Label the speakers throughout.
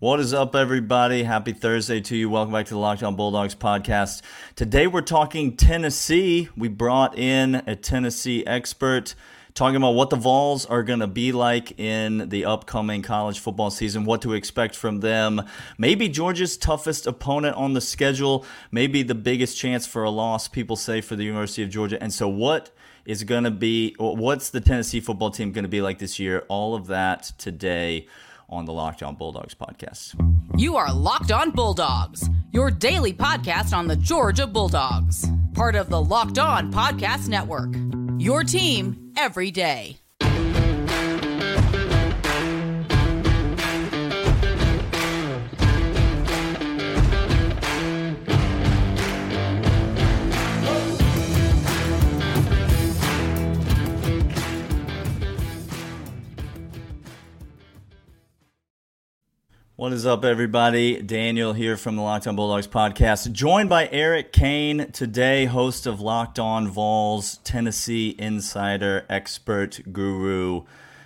Speaker 1: What is up, everybody? Happy Thursday to you. Welcome back to the Locked On Bulldogs podcast. Today we're talking Tennessee. We brought in a Tennessee expert talking about what the Vols are going to be like in the upcoming college football season, what to expect from them. Maybe Georgia's toughest opponent on the schedule, maybe the biggest chance for a loss, people say, for the University of Georgia. And so, what is going to be, what's the Tennessee football team going to be like this year? All of that today on the Locked On Bulldogs podcast.
Speaker 2: You are Locked On Bulldogs, your daily podcast on the Georgia Bulldogs, part of the Locked On Podcast Network. Your team every day.
Speaker 1: What is up, everybody? Daniel here from the Locked On Bulldogs podcast, joined by Eric Kane today, host of Locked On Vols, Tennessee insider, expert, guru,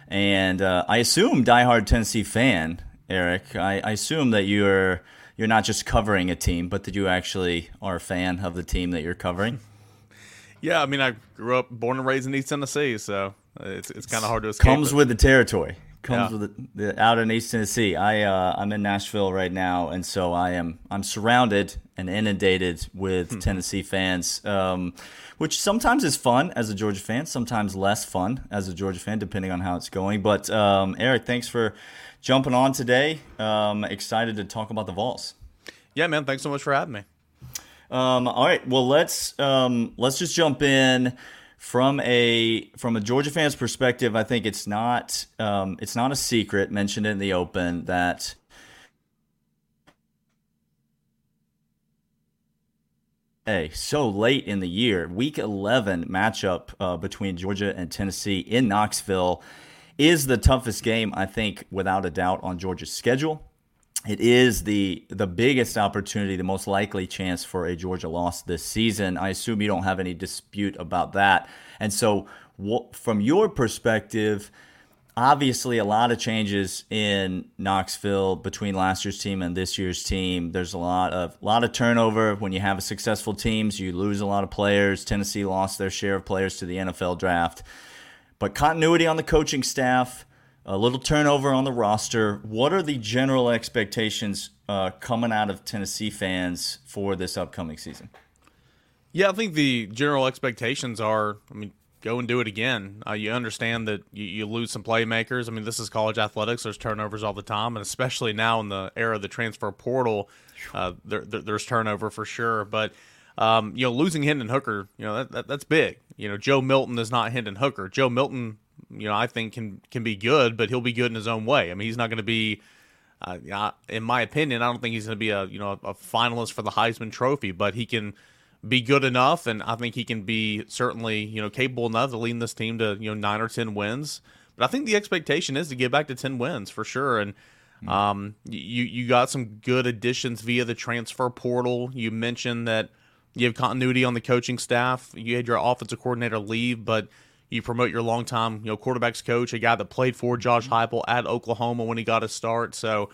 Speaker 1: and uh, I assume diehard Tennessee fan. Eric, I, I assume that you're you're not just covering a team, but that you actually are a fan of the team that you're covering.
Speaker 3: Yeah, I mean, I grew up, born and raised in East Tennessee, so it's it's kind of hard to escape.
Speaker 1: Comes
Speaker 3: it.
Speaker 1: with the territory comes
Speaker 3: Yeah.
Speaker 1: with the, the, out in East Tennessee. I uh, I'm in Nashville right now, and so I am I'm surrounded and inundated with Tennessee fans, um, which sometimes is fun as a Georgia fan, sometimes less fun as a Georgia fan, depending on how it's going. But um, Eric, thanks for jumping on today. Um, excited to talk about the Vols.
Speaker 3: Yeah, man. Thanks so much for having me.
Speaker 1: Um, all right, well let's um, let's just jump in from a from a Georgia fan's perspective. I think it's not um, it's not a secret mentioned in the open that Hey, so late in the year, Week 11 matchup uh, between Georgia and Tennessee in Knoxville is the toughest game, I think, without a doubt, on Georgia's schedule it is the the biggest opportunity, the most likely chance for a Georgia loss this season. I assume you don't have any dispute about that. And so, what, from your perspective, obviously a lot of changes in Knoxville between last year's team and this year's team. There's a lot of lot of turnover when you have a successful teams. You lose a lot of players. Tennessee lost their share of players to the NFL draft, but continuity on the coaching staff a little turnover on the roster. What are the general expectations uh, coming out of Tennessee fans for this upcoming season?
Speaker 3: Yeah, I think the general expectations are. I mean, go and do it again. Uh, you understand that you, you lose some playmakers. I mean, this is college athletics. There's turnovers all the time, and especially now in the era of the transfer portal, uh, there, there, there's turnover for sure. But um, you know, losing Hendon Hooker, you know, that, that, that's big. You know, Joe Milton is not Hendon Hooker. Joe Milton, you know, I think can can be good, but he'll be good in his own way. I mean, he's not going to be. Uh, in my opinion, I don't think he's going to be a you know a finalist for the Heisman Trophy, but he can be good enough, and I think he can be certainly you know capable enough to lead this team to you know nine or ten wins. But I think the expectation is to get back to ten wins for sure, and um, you you got some good additions via the transfer portal. You mentioned that you have continuity on the coaching staff. You had your offensive coordinator leave, but you promote your longtime, you know, quarterbacks coach, a guy that played for Josh Heupel at Oklahoma when he got his start. So,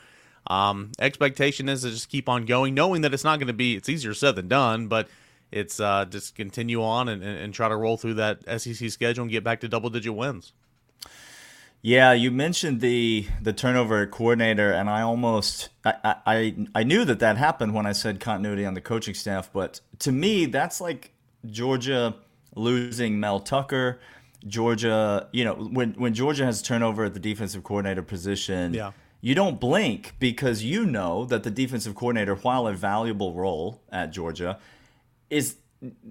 Speaker 3: um, expectation is to just keep on going, knowing that it's not going to be. It's easier said than done, but it's uh, just continue on and, and, and try to roll through that SEC schedule and get back to double digit wins.
Speaker 1: Yeah, you mentioned the the turnover coordinator, and I almost I, I I knew that that happened when I said continuity on the coaching staff. But to me, that's like Georgia losing Mel Tucker. Georgia, you know, when when Georgia has turnover at the defensive coordinator position,
Speaker 3: Yeah.
Speaker 1: you don't blink because you know that the defensive coordinator, while a valuable role at Georgia, is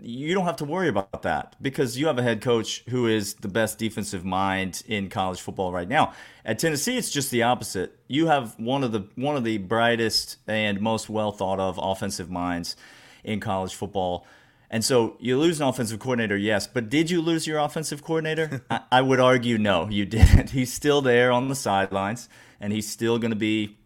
Speaker 1: you don't have to worry about that because you have a head coach who is the best defensive mind in college football right now. At Tennessee, it's just the opposite. You have one of the one of the brightest and most well thought of offensive minds in college football. And so you lose an offensive coordinator, yes, but did you lose your offensive coordinator? I, I would argue no, you didn't. He's still there on the sidelines, and he's still going to be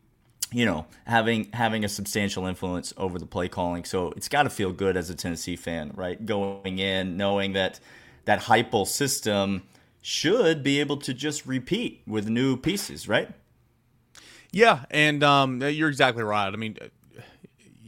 Speaker 1: you know, having having a substantial influence over the play calling. So it's got to feel good as a Tennessee fan, right? Going in knowing that that Heupel system should be able to just repeat with new pieces, right?
Speaker 3: Yeah, and um, you're exactly right. I mean,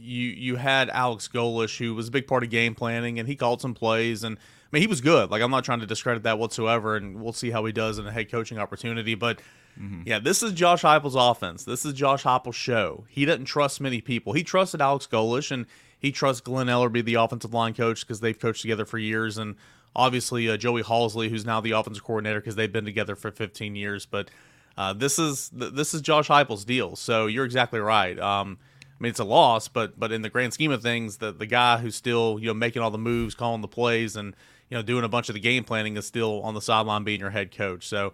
Speaker 3: you you had Alex Golesh, who was a big part of game planning, and he called some plays, and I mean he was good. Like I'm not trying to discredit that whatsoever, and we'll see how he does in a head coaching opportunity. But mm-hmm. yeah, this is Josh Heupel's offense. This is Josh Heupel's show. He doesn't trust many people. He trusted Alex Golesh, and he trusts Glen Elarbee, the offensive line coach, because they've coached together for years, and obviously uh, Joey Halzle, who's now the offensive coordinator, because they've been together for 15 years. But uh, this is this is Josh Heupel's deal. So you're exactly right. Um, mean, it's a loss, but but in the grand scheme of things, the the guy who's still you know making all the moves, calling the plays, and you know doing a bunch of the game planning is still on the sideline being your head coach. So.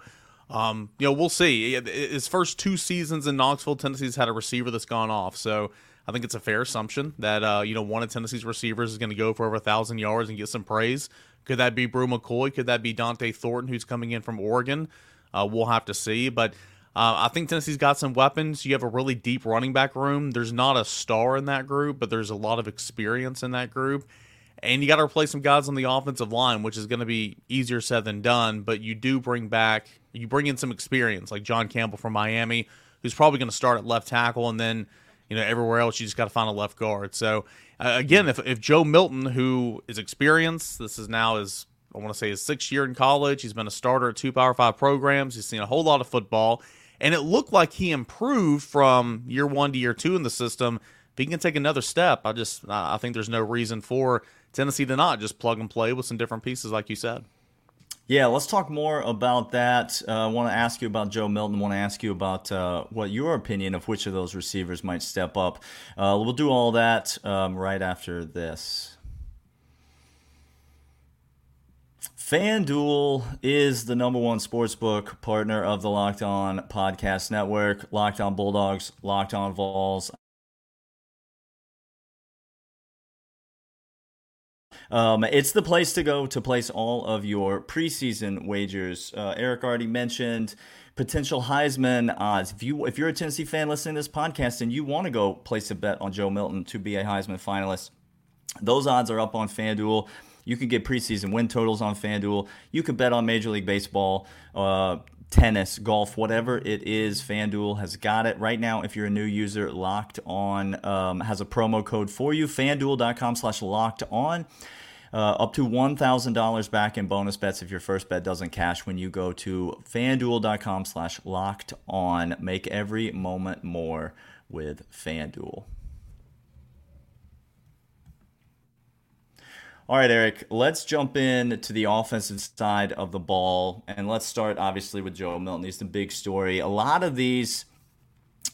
Speaker 3: Um, you know, we'll see. His first two seasons in Knoxville, Tennessee's had a receiver that's gone off. So I think it's a fair assumption that uh, you know one of Tennessee's receivers is going to go for over a thousand yards and get some praise. Could that be Bru McCoy? Could that be Dont'e Thornton, who's coming in from Oregon? Uh, we'll have to see. But uh, I think Tennessee's got some weapons. You have a really deep running back room. There's not a star in that group, but there's a lot of experience in that group. And you got to replace some guys on the offensive line, which is going to be easier said than done. But you do bring back, you bring in some experience, like John Campbell from Miami, who's probably going to start at left tackle, and then you know everywhere else you just got to find a left guard. So uh, again, if if Joe Milton, who is experienced, this is now his I want to say his sixth year in college. He's been a starter at two Power Five programs. He's seen a whole lot of football, and it looked like he improved from year one to year two in the system. If he can take another step, I just I think there's no reason for Tennessee to not just plug and play with some different pieces, like you said.
Speaker 1: Yeah, let's talk more about that. Uh, I want to ask you about Joe Milton. I want to ask you about uh, what your opinion of which of those receivers might step up. Uh, we'll do all that um, right after this. FanDuel is the number one sportsbook partner of the Locked On Podcast Network. Locked On Bulldogs, Locked On Vols. Um, it's the place to go to place all of your preseason wagers. Uh, Eric already mentioned potential Heisman odds. If you if you're a Tennessee fan listening to this podcast and you want to go place a bet on Joe Milton to be a Heisman finalist, those odds are up on FanDuel. You can get preseason win totals on FanDuel. You can bet on Major League Baseball, uh, tennis, golf, whatever it is. FanDuel has got it right now. If you're a new user, Locked On um, has a promo code for you. FanDuel.com/slash Locked On. Uh, up to $1,000 back in bonus bets if your first bet doesn't cash when you go to fanduel.com slash locked on. Make every moment more with FanDuel. All right, Eric, let's jump in to the offensive side of the ball. And let's start, obviously, with Joe Milton. He's the big story. A lot of these,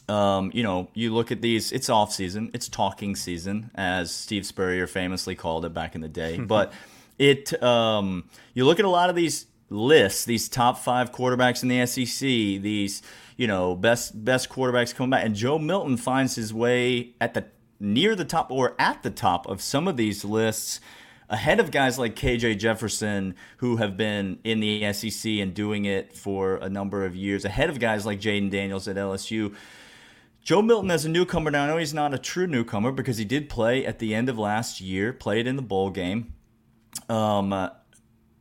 Speaker 1: um, you know, you look at these, it's off season, it's talking season, as Steve Spurrier famously called it back in the day. but it, um, you look at a lot of these lists, these top five quarterbacks in the SEC, these, you know, best best quarterbacks coming back, and Joe Milton finds his way at the near the top or at the top of some of these lists ahead of guys like KJ Jefferson, who have been in the SEC and doing it for a number of years, ahead of guys like Jayden Daniels at LSU. Joe Milton as a newcomer, now I know he's not a true newcomer because he did play at the end of last year, played in the bowl game. Um,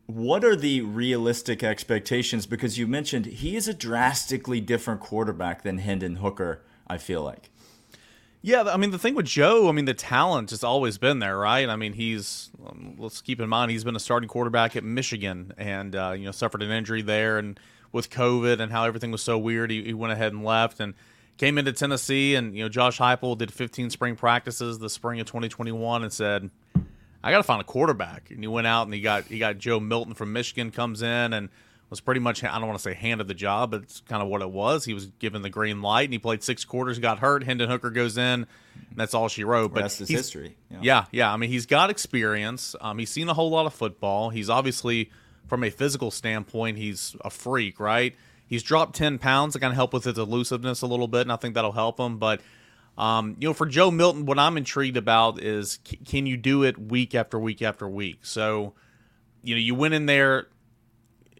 Speaker 1: what are the realistic expectations? Because you mentioned he is a drastically different quarterback than Hendon Hooker, I feel like.
Speaker 3: Yeah, I mean the thing with Joe, I mean the talent has always been there, right? I mean he's um, let's keep in mind he's been a starting quarterback at Michigan, and uh, you know suffered an injury there, and with COVID and how everything was so weird, he, he, went ahead and left, and came into Tennessee, and you know Josh Heupel did 15 spring practices the spring of 2021, and said, I got to find a quarterback, and he went out and he got he got Joe Milton from Michigan comes in and was pretty much I don't want to say handed the job, but it's kind of what it was. He was given the green light, and he played six quarters, got hurt. Hendon Hooker goes in, and that's all she wrote.
Speaker 1: But Rest is history.
Speaker 3: Yeah. yeah, yeah. I mean, he's got experience. Um, he's seen a whole lot of football. He's obviously, from a physical standpoint, he's a freak, right? He's dropped ten pounds to kind of help with his elusiveness a little bit, and I think that'll help him. But um, you know, for Joe Milton, what I'm intrigued about is c- can you do it week after week after week? So, you know, you went in there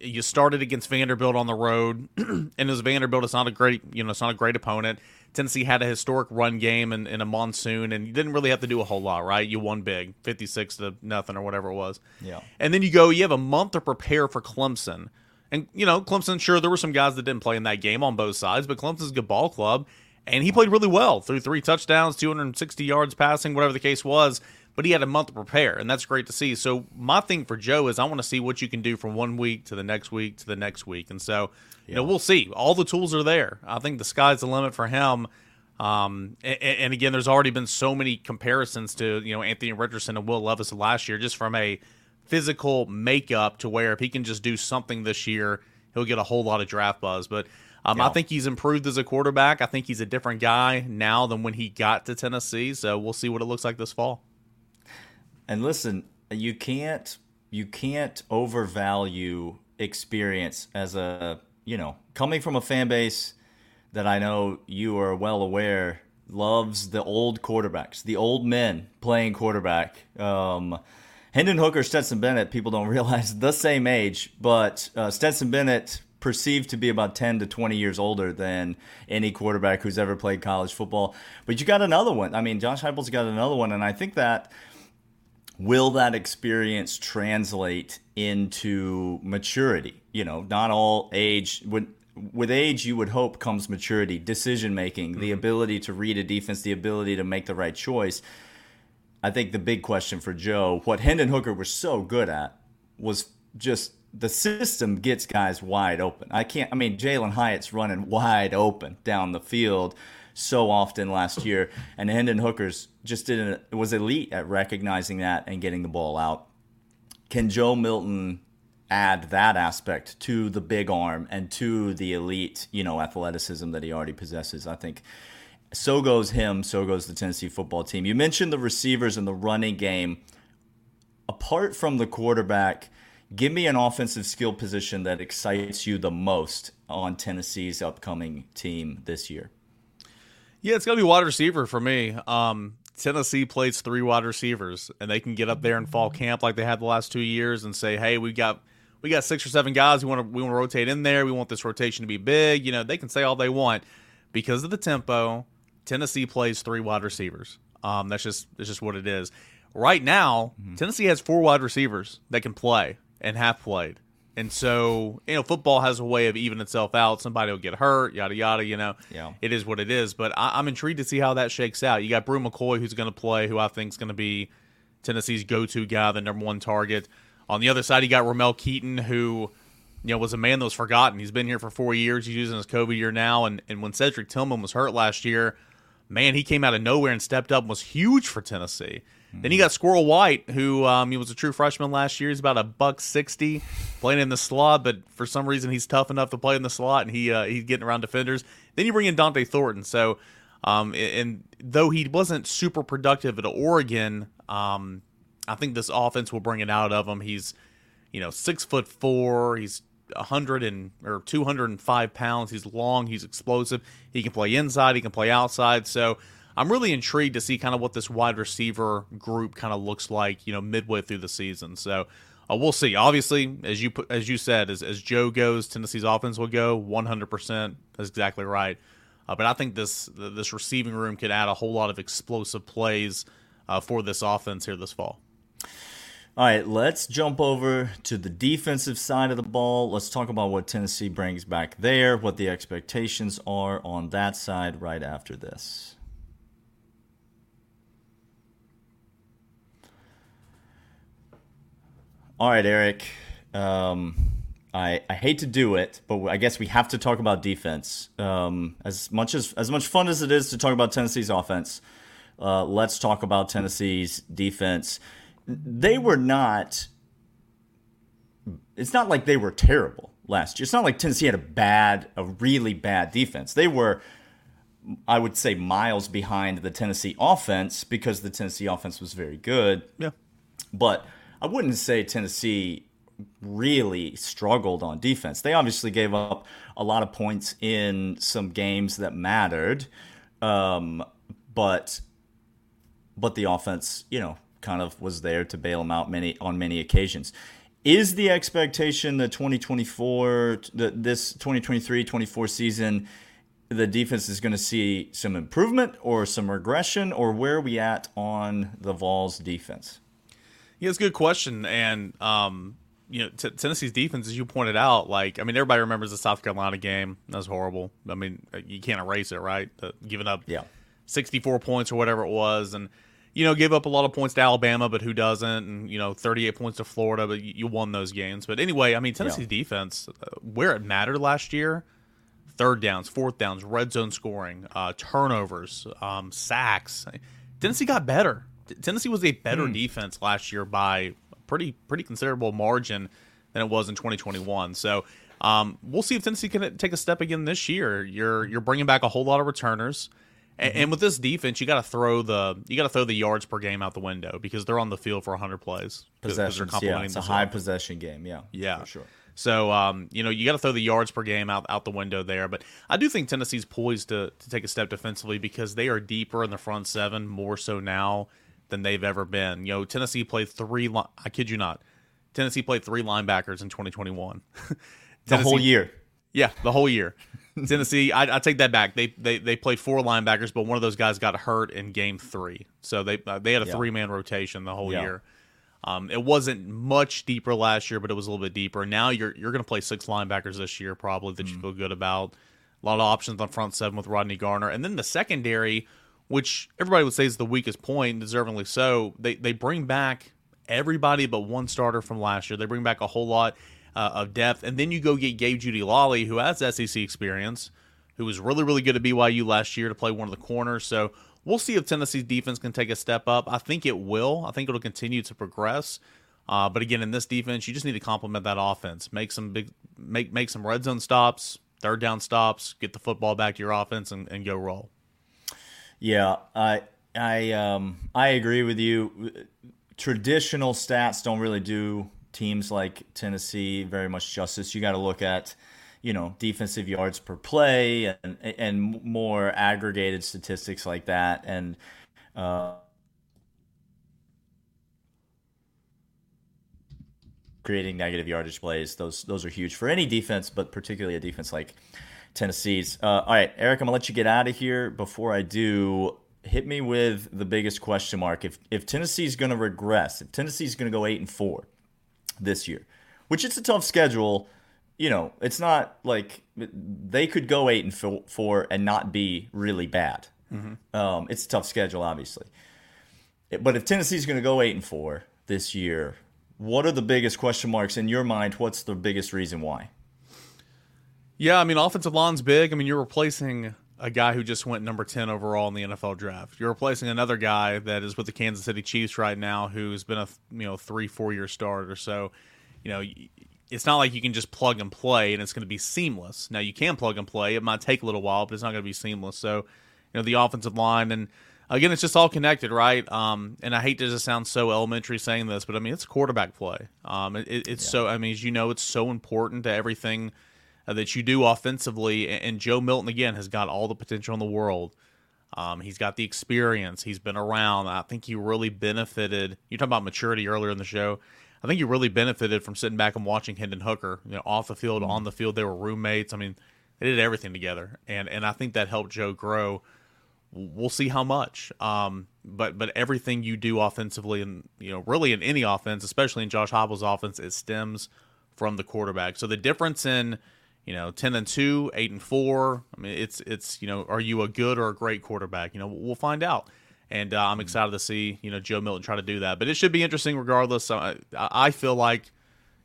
Speaker 3: you started against Vanderbilt on the road, and as Vanderbilt, it's not a great, you know, it's not a great opponent. Tennessee had a historic run game in, in a monsoon, and you didn't really have to do a whole lot, right? You won big, fifty six to nothing or whatever it was.
Speaker 1: Yeah.
Speaker 3: And then you go, you have a month to prepare for Clemson, and you know, Clemson. Sure, there were some guys that didn't play in that game on both sides, but Clemson's a good ball club, and he played really well through three touchdowns, 260 yards passing, whatever the case was. But he had a month to prepare, and that's great to see. So my thing for Joe is I want to see what you can do from one week to the next week to the next week, and so you know we'll see. All the tools are there. I think the sky's the limit for him. Um, and, and, again, there's already been so many comparisons to you know Anthony Richardson and Will Levis last year, just from a physical makeup to where if he can just do something this year, he'll get a whole lot of draft buzz. But um, yeah. I think he's improved as a quarterback. I think he's a different guy now than when he got to Tennessee. So we'll see what it looks like this fall.
Speaker 1: And listen, you can't you can't overvalue experience as a you know coming from a fan base that I know you are well aware loves the old quarterbacks, the old men playing quarterback. Um, Hendon Hooker, Stetson Bennett, people don't realize the same age, but uh, Stetson Bennett perceived to be about 10 to 20 years older than any quarterback who's ever played college football. But you got another one. I mean, Josh Heupel's got another one, and I think that – will that experience translate into maturity? You know, not all age with with age you would hope comes maturity, decision making, mm-hmm. the ability to read a defense, the ability to make the right choice. I think the big question for Joe, what Hendon Hooker was so good at was just the system gets guys wide open. I can't I mean Jalin Hyatt's running wide open down the field so often last year. And Hendon Hooker's just didn't was elite at recognizing that and getting the ball out. Can Joe Milton add that aspect to the big arm and to the elite, you know, athleticism that he already possesses? I think so goes him, so goes the Tennessee football team. You mentioned the receivers and the running game. Apart from the quarterback, give me an offensive skill position that excites you the most on Tennessee's upcoming team this year.
Speaker 3: Yeah, it's gonna be wide receiver for me. Um, Tennessee plays three wide receivers, and they can get up there in fall camp like they had the last two years and say, "Hey, we got we got six or seven guys. We want to we want to rotate in there. We want this rotation to be big." You know, they can say all they want because of the tempo. Tennessee plays three wide receivers. Um, that's just that's just what it is. Right now, mm-hmm. Tennessee has four wide receivers that can play and have played. And so, you know, football has a way of evening itself out. Somebody will get hurt, yada yada. You know,
Speaker 1: yeah.
Speaker 3: it is what it is. But I, am intrigued to see how that shakes out. You got Bru McCoy, who's going to play, who I think is going to be Tennessee's go-to guy, the number one target. On the other side, you got Ramel Keyton, who you know was a man that was forgotten. He's been here for four years. He's using his COVID year now, and and when Cedric Tillman was hurt last year, man, he came out of nowhere and stepped up and was huge for Tennessee. Then you got Squirrel White, who um, he was a true freshman last year. He's about a buck sixty, playing in the slot, but for some reason he's tough enough to play in the slot, and he uh, he's getting around defenders. Then you bring in Dont'e Thornton. So, um, and though he wasn't super productive at Oregon, um, I think this offense will bring it out of him. He's, you know, six foot four. He's 100 and or 205 pounds. He's long. He's explosive. He can play inside. He can play outside. So I'm really intrigued to see kind of what this wide receiver group kind of looks like, you know, midway through the season. So uh, we'll see. Obviously, as you put, as you said, as, as Joe goes, Tennessee's offense will go 100. percent That's exactly right. Uh, but I think this this receiving room could add a whole lot of explosive plays uh, for this offense here this fall.
Speaker 1: All right, let's jump over to the defensive side of the ball. Let's talk about what Tennessee brings back there, what the expectations are on that side right after this. All right, Eric. Um, I, I hate to do it, but I guess we have to talk about defense. Um, as much as as much fun as it is to talk about Tennessee's offense, uh, let's talk about Tennessee's defense. They were not. It's not like they were terrible last year. It's not like Tennessee had a bad, a really bad defense. They were, I would say, miles behind the Tennessee offense because the Tennessee offense was very good.
Speaker 3: Yeah,
Speaker 1: but I wouldn't say Tennessee really struggled on defense. They obviously gave up a lot of points in some games that mattered, um, but but the offense, you know, kind of was there to bail them out many on many occasions. Is the expectation that 2024, this 2023-24 season, the defense is going to see some improvement or some regression, or where are we at on the Vols defense?
Speaker 3: Yeah, it's a good question, and um, you know, t- Tennessee's defense, as you pointed out, like I mean, everybody remembers the South Carolina game. That was horrible. I mean, uh, you can't erase it, right? Uh, giving up
Speaker 1: yeah.
Speaker 3: 64 points or whatever it was, and you know, give up a lot of points to Alabama, but who doesn't? And you know, 38 points to Florida, but you won those games. But anyway, I mean, Tennessee's yeah. defense, uh, where it mattered last year, third downs, fourth downs, red zone scoring, uh, turnovers, um, sacks. Tennessee got better. Tennessee was a better hmm. defense last year by pretty pretty considerable margin than it was in 2021. So um, we'll see if Tennessee can take a step again this year. You're you're bringing back a whole lot of returners. Mm-hmm. And with this defense, you got to throw the you got to throw the yards per game out the window because they're on the field for 100 plays.
Speaker 1: Possessions, yeah, it's a high possession game, yeah,
Speaker 3: yeah, sure. So um, you know you got to throw the yards per game out out the window there. But I do think Tennessee's poised to to take a step defensively because they are deeper in the front seven more so now than they've ever been. You know, Tennessee played three. I kid you not. Tennessee played three linebackers in 2021.
Speaker 1: the whole year.
Speaker 3: Yeah, the whole year. Tennessee, I, I, take that back. They, they they played four linebackers, but one of those guys got hurt in game three, so they uh, they had a yeah. three man rotation the whole yeah. year. Um, it wasn't much deeper last year, but it was a little bit deeper. Now you're you're going to play six linebackers this year, probably that mm. you feel good about. A lot of options on front seven with Rodney Garner, and then the secondary which everybody would say is the weakest point, deservingly so. They they bring back everybody but one starter from last year. They bring back a whole lot uh, of depth, and then you go get Gabe Jeudy-Lally, who has SEC experience, who was really really good at BYU last year to play one of the corners. So we'll see if Tennessee's defense can take a step up. I think it will. I think it'll continue to progress. Uh, but again, in this defense, you just need to complement that offense. Make some big, make make some red zone stops, third down stops, get the football back to your offense, and, and go roll.
Speaker 1: Yeah, I I um I agree with you. Traditional stats don't really do teams like Tennessee very much justice. You got to look at you know defensive yards per play and and more aggregated statistics like that and uh, creating negative yardage plays those those are huge for any defense but particularly a defense like Tennessee's. Uh, all right, Eric, I'm gonna let you get out of here. Before I do, hit me with the biggest question mark. If if Tennessee's gonna regress, if Tennessee's gonna go eight and four this year, which it's a tough schedule. You know, it's not like they could go eight and four and not be really bad. Mm-hmm. Um, it's a tough schedule, obviously. But if Tennessee's going to go eight and four this year, what are the biggest question marks in your mind? What's the biggest reason why?
Speaker 3: Yeah, I mean, offensive line's big. I mean, you're replacing a guy who just went number 10 overall in the NFL draft. You're replacing another guy that is with the Kansas City Chiefs right now who's been a, you know, 3 4 year starter. So, you know, it's not like you can just plug and play and it's going to be seamless. Now, you can plug and play. It might take a little while, but it's not going to be seamless. So, you know, the offensive line and again, it's just all connected, right? Um, and I hate to just sound so elementary saying this, but I mean, it's quarterback play. Um, it, it's yeah. so, I mean, as you know, it's so important to everything – uh, that you do offensively. And Joe Milton again has got all the potential in the world. Um, he's got the experience. He's been around. I think he really benefited. You talked about maturity earlier in the show. I think he really benefited from sitting back and watching Hendon Hooker. You know, off the field, on the field, they were roommates. I mean, they did everything together, and and I think that helped Joe grow. We'll see how much. Um, but but everything you do offensively, and you know, really in any offense, especially in Josh Heupel's offense, it stems from the quarterback. So the difference in you know, ten and two, eight and four. I mean, it's it's you know, are you a good or a great quarterback? You know, we'll find out. And uh, I'm excited to see you know Joe Milton try to do that. But it should be interesting regardless. I, I feel like,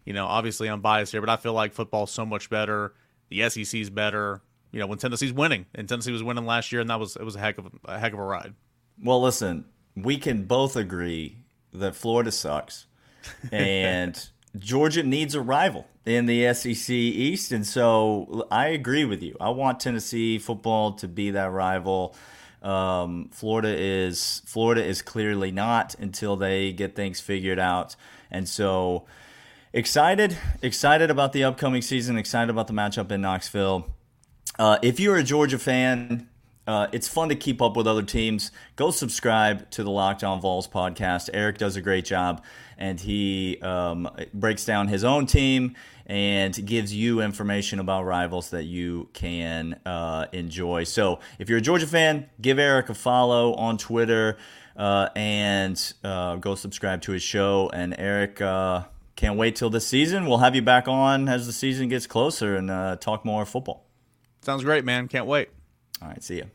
Speaker 3: you know, obviously I'm biased here, but I feel like football's so much better. The SEC's better. You know, when Tennessee's winning, and Tennessee was winning last year, and that was it was a heck of a, a heck of a ride.
Speaker 1: Well, listen, we can both agree that Florida sucks, and Georgia needs a rival in the SEC East, and so I agree with you. I want Tennessee football to be that rival. Um, Florida is Florida is clearly not until they get things figured out, and so excited, excited about the upcoming season. Excited about the matchup in Knoxville. Uh, if you're a Georgia fan, uh, it's fun to keep up with other teams. Go subscribe to the Locked On Vols podcast. Eric does a great job, and he um, breaks down his own team and gives you information about rivals that you can uh, enjoy. So, if you're a Georgia fan, give Eric a follow on Twitter uh, and uh, go subscribe to his show. And Eric, uh, can't wait till this season. We'll have you back on as the season gets closer and uh, talk more football.
Speaker 3: Sounds great, man. Can't wait.
Speaker 1: All right, see you.